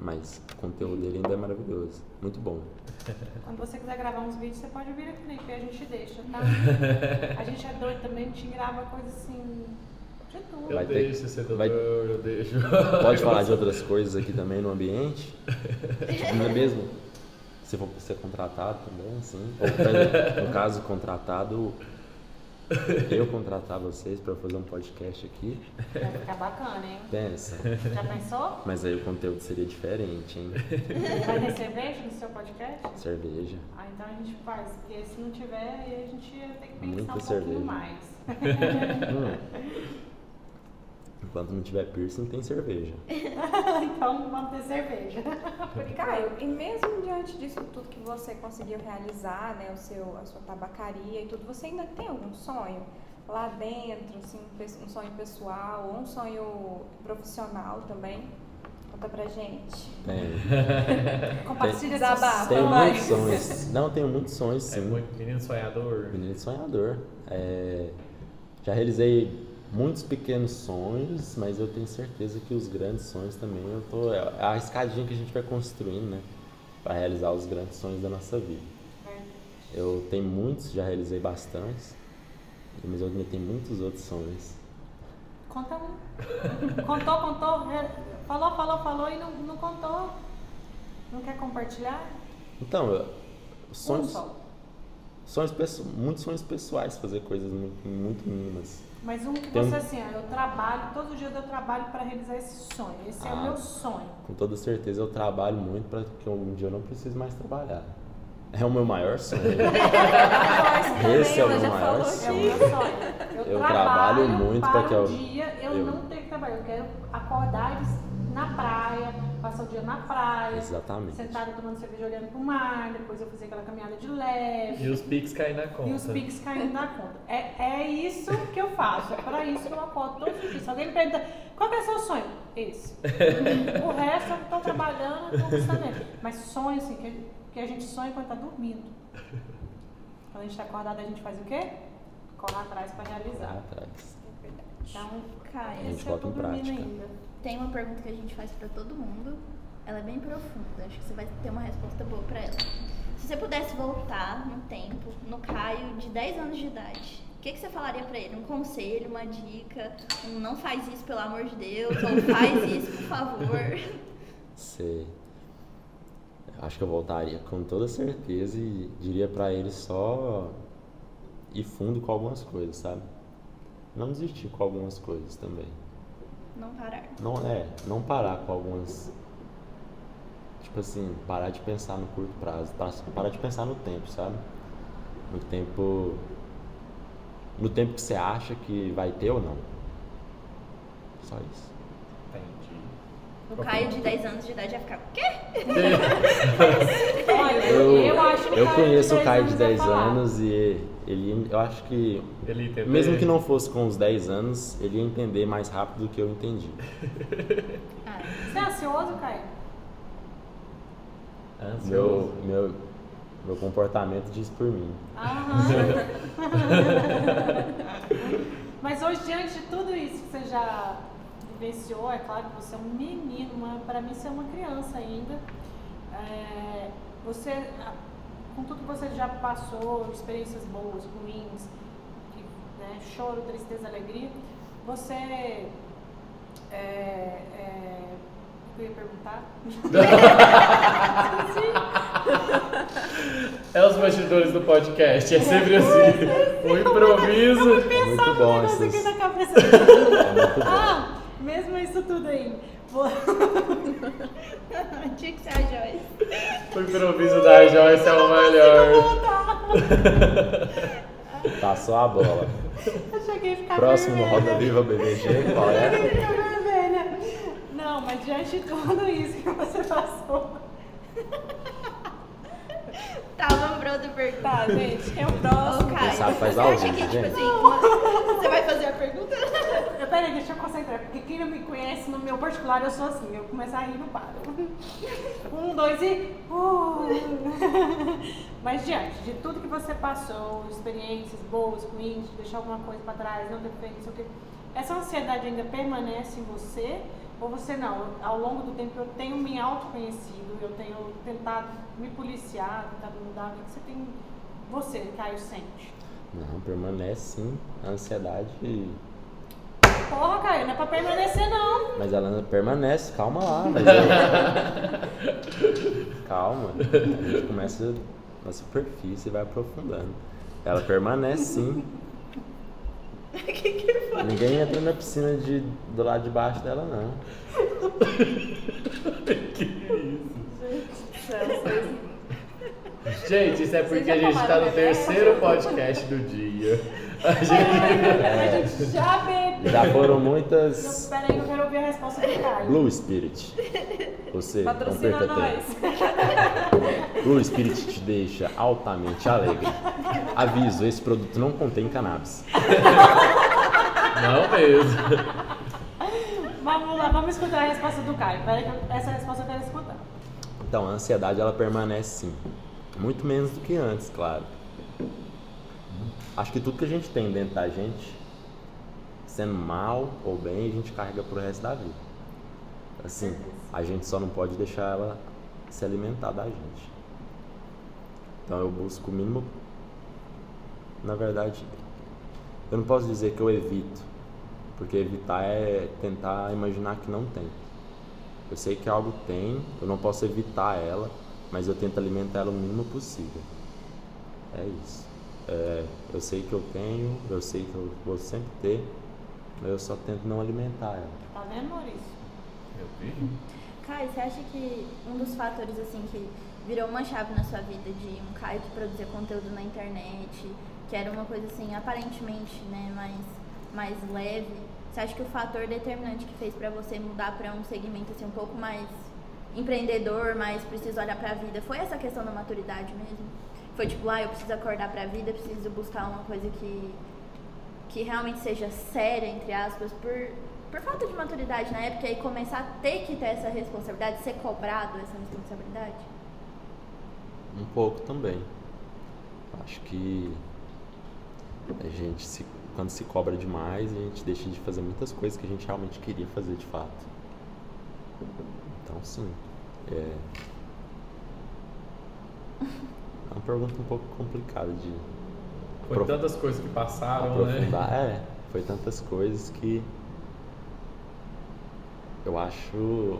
Mas o conteúdo dele ainda é maravilhoso. Muito bom. [LAUGHS] Quando você quiser gravar uns vídeos, você pode vir aqui, né? Que a gente deixa, tá? [LAUGHS] A gente é doido também, a gente grava coisa assim. De tudo. Eu Vai ter- deixo ser sedutor, vai- eu deixo. Pode falar de outras coisas aqui também no ambiente? Tipo, não é mesmo? Se for ser contratado também, sim. No caso, contratado, eu contratar vocês para fazer um podcast aqui. Vai ficar bacana, hein? Pensa. Já pensou? Mas aí o conteúdo seria diferente, hein? Vai ter cerveja no seu podcast? Cerveja. Ah, então a gente faz, porque se não tiver, aí a gente ia ter que pensar Muita um cerveja. pouquinho mais. Hum. [LAUGHS] Enquanto não tiver piercing, tem cerveja. [LAUGHS] então vamos ter cerveja. [LAUGHS] Caio, e mesmo diante disso tudo que você conseguiu realizar, né, o seu, a sua tabacaria e tudo, você ainda tem algum sonho lá dentro, assim, um sonho pessoal ou um sonho profissional também? Conta pra gente. Tem. [LAUGHS] Compartilha Desabafo. seus Tenho muitos sonhos. Não, tenho muitos sonhos, É sim. muito menino sonhador. Menino sonhador. É, já realizei muitos pequenos sonhos, mas eu tenho certeza que os grandes sonhos também eu tô. É a escadinha que a gente vai construindo, né? Para realizar os grandes sonhos da nossa vida. Eu tenho muitos, já realizei bastantes, mas eu ainda tenho muitos outros sonhos. Conta um. Contou, contou, falou, falou, falou e não, não contou. Não quer compartilhar? Então, eu- Um sonhos, sonhos muitos sonhos pessoais, fazer coisas muito, muito mínimas. Mas um que você assim, ó, eu trabalho, todo dia eu trabalho para realizar esse sonho. Esse é o Ah. meu sonho. Com toda certeza eu trabalho muito para que um dia eu não precise mais trabalhar. É o meu maior sonho. [LAUGHS] Esse é o meu maior É sonho. meu sonho. Eu, Eu trabalho muito para que eu- um dia eu, eu- não ter que trabalhar. Eu quero acordar e- na praia, passar o dia na praia, Exatamente. sentada tomando cerveja olhando pro mar, depois eu fazer aquela caminhada de leve. E os pics caem na conta. E os piques caindo na conta. É, é isso que eu faço. É para isso que eu acordo todos os dias. Se alguém me pergunta, qual que é o seu sonho? Esse. o resto eu estou trabalhando, estou conquistando ele. Mas sonho, assim, que, que a gente sonha quando está dormindo. Quando a gente está acordado, a gente faz o quê? Corre atrás para Lá realizar. atrás. Então, Caio, A gente esse eu tô bota em dormindo prática. ainda. Tem uma pergunta que a gente faz pra todo mundo. Ela é bem profunda. Acho que você vai ter uma resposta boa pra ela. Se você pudesse voltar no tempo, no Caio de 10 anos de idade, o que, que você falaria pra ele? Um conselho, uma dica? Um não faz isso, pelo amor de Deus, ou faz isso, por favor. [LAUGHS] Sei. Acho que eu voltaria com toda certeza e diria pra ele só ir fundo com algumas coisas, sabe? Não desistir com algumas coisas também. Não parar. Não é, não parar com algumas. Tipo assim, parar de pensar no curto prazo, pa- parar de pensar no tempo, sabe? No tempo. No tempo que você acha que vai ter ou não. Só isso. Entendi. O Caio de 10 anos de idade vai ficar. O quê? [LAUGHS] [LAUGHS] Olha, Eu, eu acho que eu conheço o Caio de 10 10 vai falar. anos e ele, eu acho que, Ele entendeu. mesmo que não fosse com os 10 anos, ele ia entender mais rápido do que eu entendi. Ah, [LAUGHS] Você é ansioso, Caio? Ansioso. Meu, meu, meu comportamento diz por mim. Aham. [LAUGHS] Mas hoje, diante de tudo isso que você já vivenciou, é claro que você é um menino, mas para mim você é uma criança ainda. É, você, com tudo que você já passou, experiências boas, ruins, que, né, choro, tristeza, alegria, você. É, é, eu ia perguntar? [LAUGHS] É os bastidores do podcast, é sempre assim. O improviso. É muito bom esses. na cabeça. [LAUGHS] É muito bom. Ah, mesmo isso tudo aí. [LAUGHS] Tinha que ser a Joyce. O improviso da Joyce é o melhor. [LAUGHS] Passou a bola. Eu cheguei a ficar Próximo vermelha. Roda Viva BBG, qual é? vermelha. Não, mas diante de tudo isso que você passou. Tava pronto perguntar. Tá, gente, é o próximo. Caio, sabe faz você ao vivo, tipo gente. assim, uma- você vai fazer a pergunta? Peraí, deixa eu concentrar, porque quem não me conhece, no meu particular, eu sou assim, eu começo a rir no paro. [LAUGHS] Um, dois e. Uh. [LAUGHS] Mas diante de tudo que você passou, experiências boas, ruins, deixar alguma coisa pra trás, não ter feito, não sei o quê, essa ansiedade ainda permanece em você? Ou você não? Ao longo do tempo eu tenho me autoconhecido, eu tenho tentado me policiar, tentado mudar. O que você tem. Você, Caio, sente? Não, permanece sim. A ansiedade. Porra, Caio, não é pra permanecer, não. Mas ela permanece, calma lá. [LAUGHS] Mas eu- Calma. A gente começa na superfície e vai aprofundando. Ela permanece sim. [LAUGHS] que que foi? Ninguém entra na piscina de, do lado de baixo dela, não. Gente, isso é porque a gente tá no terceiro podcast do dia. A gente. A gente já bebeu. Já foram Não, muitas Pera aí, eu quero ouvir a resposta do Caio. Blue Spirit. Você não Patrocina perca tempo. Blue Spirit te deixa altamente alegre. Aviso, esse produto não contém cannabis. Não mesmo. Vamos lá, vamos escutar a resposta do Caio. Pera aí, que eu- essa resposta eu quero escutar. Então, a ansiedade ela permanece sim. Muito menos do que antes, claro. Acho que tudo que a gente tem dentro da gente, sendo mal ou bem, a gente carrega pro resto da vida. Assim, a gente só não pode deixar ela se alimentar da gente. Então eu busco o mínimo. Na verdade, eu não posso dizer que eu evito, porque evitar é tentar imaginar que não tem. Eu sei que algo tem, eu não posso evitar ela, mas eu tento alimentar ela o mínimo possível. É isso. É, eu sei que eu tenho, eu sei que eu vou sempre ter, mas eu só tento não alimentar ela. Tá vendo, Maurício? Meu filho. Caio, você acha que um dos fatores assim que virou uma chave na sua vida de um Caio que produzia conteúdo na internet, que era uma coisa assim aparentemente, né, mais mais leve, você acha que o fator determinante que fez pra você mudar pra um segmento assim um pouco mais empreendedor, mais preciso olhar pra vida, foi essa questão da maturidade mesmo? Foi tipo, ah, eu preciso acordar pra vida, preciso buscar uma coisa que que realmente seja séria, entre aspas, por, por falta de maturidade na época e começar a ter que ter essa responsabilidade, ser cobrado essa responsabilidade? Um pouco também. Acho que a gente se, quando se cobra demais, a gente deixa de fazer muitas coisas que a gente realmente queria fazer de fato. Então sim. É, [LAUGHS] é uma pergunta um pouco complicada de Foi Prof- tantas coisas que passaram, né? aprofundar. É, foi tantas coisas que eu acho.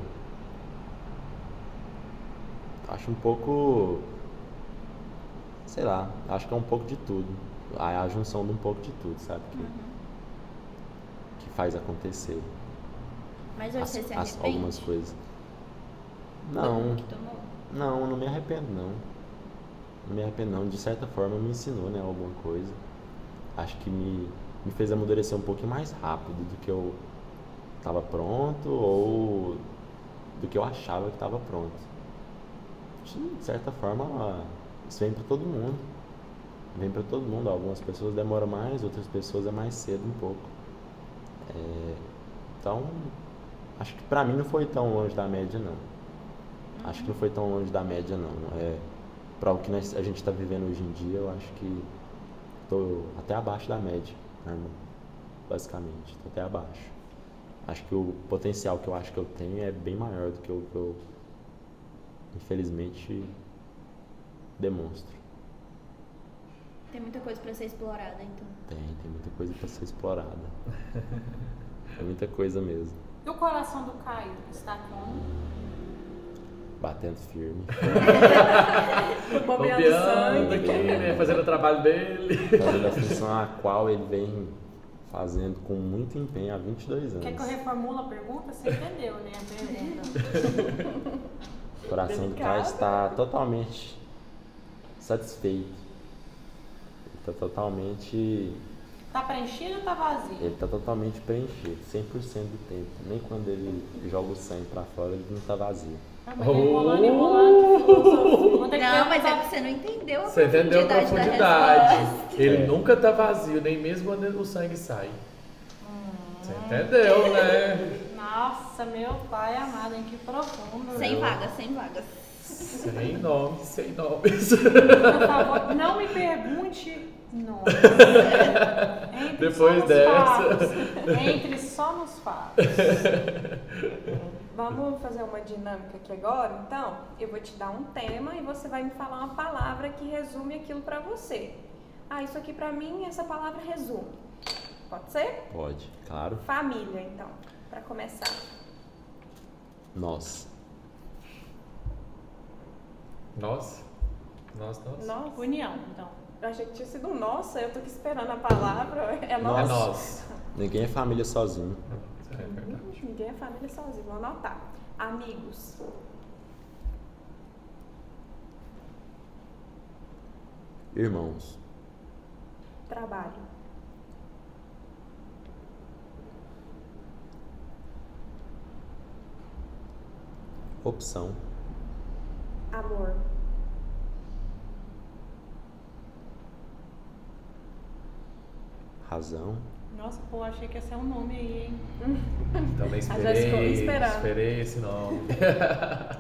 Acho um pouco. Sei lá, acho que é um pouco de tudo. A, a junção de um pouco de tudo, sabe? Que, que faz acontecer Mas hoje as- você se as- arrepende? algumas coisas. Não, não, não me arrependo não. Me arrependo não. De certa forma me ensinou, né, alguma coisa. Acho que me, me fez amadurecer um pouquinho mais rápido do que eu estava pronto ou do que eu achava que estava pronto. De certa forma, isso vem para todo mundo. Vem para todo mundo. Algumas pessoas demoram mais, outras pessoas é mais cedo um pouco. É, então, acho que para mim não foi tão longe da média não. Acho que não foi tão longe da média não. É, para o que nós- a gente está vivendo hoje em dia, eu acho que estou até abaixo da média, né, irmão? basicamente, estou até abaixo. Acho que o potencial que eu acho que eu tenho é bem maior do que o que eu, infelizmente, demonstro. Tem muita coisa pra ser explorada, então. Tem, tem muita coisa para ser explorada. [LAUGHS] É muita coisa mesmo. E o coração do Caio está como? Batendo firme. [LAUGHS] Bombeando sangue. aqui, né? Fazendo o trabalho dele. Fazendo a função a qual ele vem fazendo com muito empenho há 22 anos. Quer que eu reformule a pergunta? Você entendeu, né? A pergunta. [LAUGHS] O coração do Caio está totalmente satisfeito. Ele está totalmente. Tá preenchido ou tá vazio? Ele está totalmente preenchido, 100% do tempo. Nem quando ele joga o sangue para fora, ele não está vazio. Ah, mas enrolando, enrolando, filosofia. Não, mas é que você não entendeu a Você entendeu a profundidade. Ele É. nunca tá vazio, nem mesmo quando o sangue sai. Você entendeu, né? Nossa, meu pai amado, hein? Que profundo. Sem vagas, sem vagas. Sem nomes, sem nomes. Por favor, não me pergunte nomes. [LAUGHS] Entre Depois só nos dessa. fatos. Entre só nos fatos. [LAUGHS] Vamos fazer uma dinâmica aqui agora? Então, eu vou te dar um tema e você vai me falar uma palavra que resume aquilo pra você. Ah, isso aqui pra mim, essa palavra resume. Pode ser? Pode, claro. Família, então, pra começar. Nós. Nossa. Nossa, nossa. Nossa, União, então. eu achei que tinha sido um nossa, eu tô aqui esperando a palavra. É É nossa. nós. Ninguém é família sozinho. É verdade. Ninguém é família sozinho, vou anotar. Amigos. Irmãos. Trabalho. Opção. Amor. Razão. Nossa, pô, achei que ia ser um nome aí, hein? [LAUGHS] Também esperei, esperei esse nome. [LAUGHS]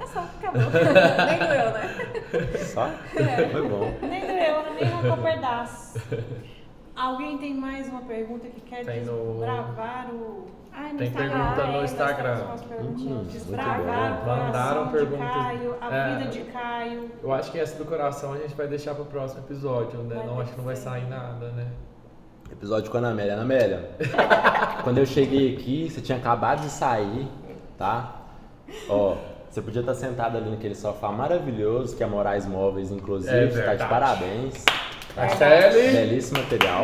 É só, acabou. [LAUGHS] Nem doeu, né? Só? Foi bom. Nem doeu, nem arrancou pedaço. Alguém tem mais uma pergunta que quer Tem no- desbravar o. Ai, no Tem Instagram. pergunta no é, Instagram. Hum, muito Desbravar o Mandaram perguntas- Caio, a É. vida de Caio. Eu acho que essa do coração a gente vai deixar pro próximo episódio, né? Vai não, acho que não vai sair nada, né? Episódio com a Ana Amélia. Ana Amélia, [LAUGHS] quando eu cheguei aqui, você tinha acabado de sair, tá? Ó, você podia estar sentado ali naquele sofá maravilhoso que é Moraes Móveis, inclusive, É tá de parabéns. Marcele! Belíssimo material.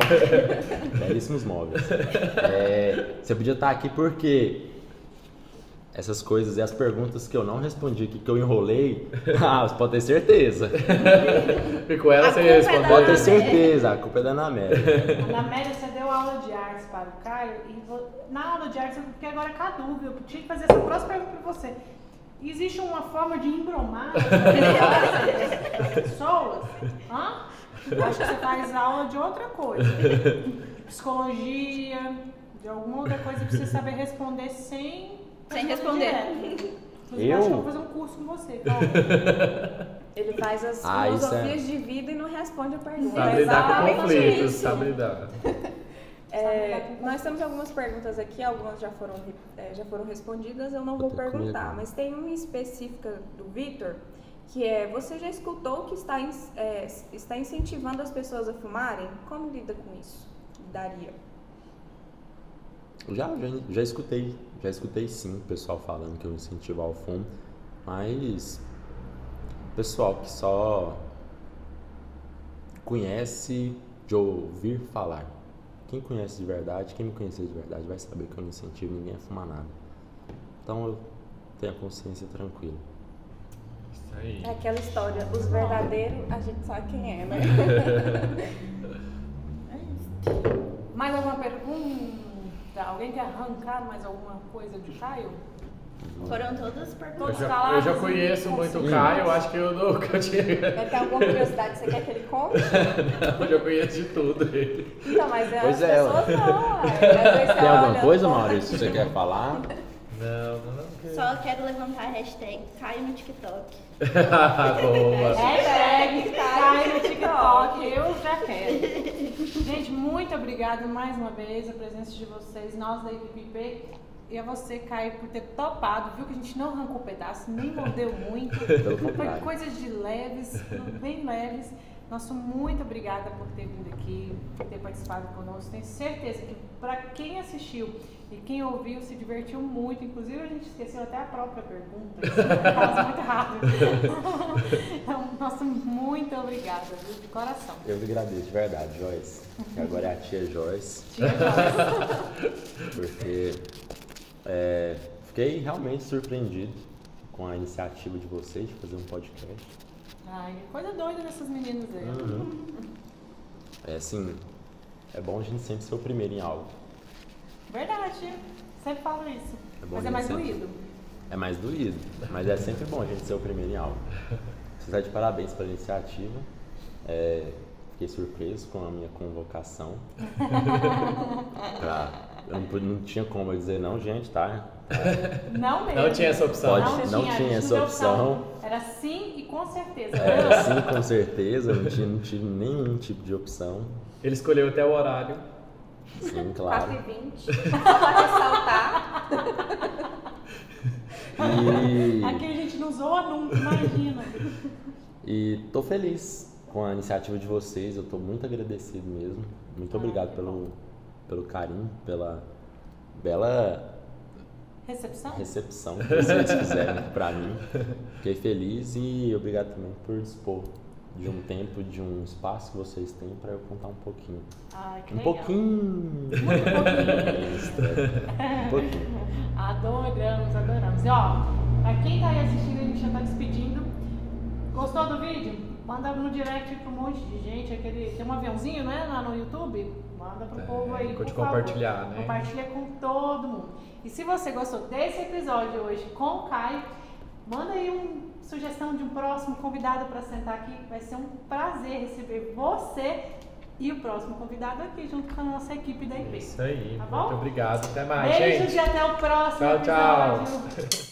[LAUGHS] Belíssimos móveis. É, você podia estar aqui porque essas coisas e as perguntas que eu não respondi aqui, que eu enrolei, [LAUGHS] ah, você pode ter certeza. [LAUGHS] E com ela A você é Pode ter certeza, a culpa é da Ana Amélia. Na Amélia, você deu aula de artes para o Caio e na aula de artes eu fiquei agora com a dúvida. Eu tinha que fazer essa próxima pergunta para você. Existe uma forma de embromar as [LAUGHS] pessoas? Hã? Eu acho que você faz aula de outra coisa. De psicologia, de alguma outra coisa pra você saber responder sem. Sem responder. que eu vou Eu? fazer um curso com você. Calma. [LAUGHS] Ele faz as Ah, é- filosofias de vida e não responde a pergunta. Sabe É lidar com exatamente conflitos, isso. sabe lidar. [LAUGHS] É, nós temos algumas perguntas aqui, algumas já foram, é, já foram respondidas, eu não vou Outra perguntar, comigo. mas tem uma específica do Vitor, que é, você já escutou que está, é, está incentivando as pessoas a fumarem? Como lida com isso? Daria. Já, já, já escutei, já escutei sim o pessoal falando que eu incentivo ao fumo, mas pessoal que só conhece de ouvir falar. Quem conhece de verdade, quem me conhecer de verdade, vai saber que eu não incentivo ninguém a fumar nada. Então eu tenho a consciência tranquila. Isso aí. É aquela história, os verdadeiros, a gente sabe quem é, né? [LAUGHS] É isso. Mais alguma pergunta? Alguém quer arrancar mais alguma coisa de Caio? Foram todas Eu perguntas. já, calados eu já e conheço muito o. Caio, eu acho que eu nunca tinha. Vai ter alguma curiosidade, você quer que ele conte? [LAUGHS] eu já conheço de tudo ele. Então, mas as Pois é, pessoas não, [LAUGHS] você Tem alguma coisa, Maurício, que você quer falar? Não, não, não. Só quero levantar a hashtag Caio no TikTok. [LAUGHS] Boa. [LAUGHS] Hashtag Caio no TikTok, eu já quero. Gente, muito obrigada mais uma vez a presença de vocês, nós da equipe IP. E a você, Caio, por ter topado, viu que a gente não arrancou pedaço, nem mordeu muito. [LAUGHS] Foi coisas de leves, bem leves. Nosso muito obrigada por ter vindo aqui, por ter participado conosco. Tenho certeza que para quem assistiu e quem ouviu se divertiu muito. Inclusive a gente esqueceu até a própria pergunta. Faz muito rápido. [LAUGHS] Então, nosso muito obrigada, viu? De coração. Eu lhe agradeço, de verdade, Joyce. Que agora é a tia Joyce. Tia Joyce. [LAUGHS] porque é, fiquei realmente surpreendido com a iniciativa de vocês de fazer um podcast. Ai, coisa doida dessas meninas aí. Uhum. É assim, é bom a gente sempre ser o primeiro em algo. Verdade, sempre falo isso. É bom Mas é mais sempre- doído. É mais doído, mas é sempre bom a gente ser o primeiro em algo. Vocês estão de parabéns pela iniciativa. É, fiquei surpreso com a minha convocação. [LAUGHS] Pra- eu não, não tinha como eu dizer não, gente, tá? Não mesmo. Não tinha essa opção. Pode- não tinha a gente essa opção. Era sim e com certeza. É, sim, com certeza, não, tinha, não tive nenhum tipo de opção. Ele escolheu até o horário. Sim, 4 [LAUGHS] claro. e 20. Só pra ressaltar. E, Aqui a gente não zoa nunca, imagina. e tô feliz com a iniciativa de vocês, eu tô muito agradecido mesmo. Muito obrigado pelo, pelo carinho, pela bela Recepção? recepção que vocês fizeram pra mim. Fiquei feliz e obrigado também por dispor de um tempo, de um espaço que vocês têm para eu contar um pouquinho. Ai, que Um legal. pouquinho. Muito pouquinho. Um [LAUGHS] pouquinho. Adoramos, adoramos. E ó, pra quem tá aí assistindo, a gente já tá despedindo. Gostou do vídeo? Manda no direct pra um monte de gente. Aquele, tem um aviãozinho, né, lá no YouTube? Manda pro É, povo aí. pode por favor. compartilhar, né? Compartilha com todo mundo. E se você gostou desse episódio hoje com o Caio, manda aí uma sugestão de um próximo convidado para sentar aqui. Vai ser um prazer receber você e o próximo convidado aqui junto com a nossa equipe da IP. Isso aí. Tá bom? Muito obrigado. Até mais, Beijos gente. e até o próximo Tchau, tchau. episódio. [LAUGHS]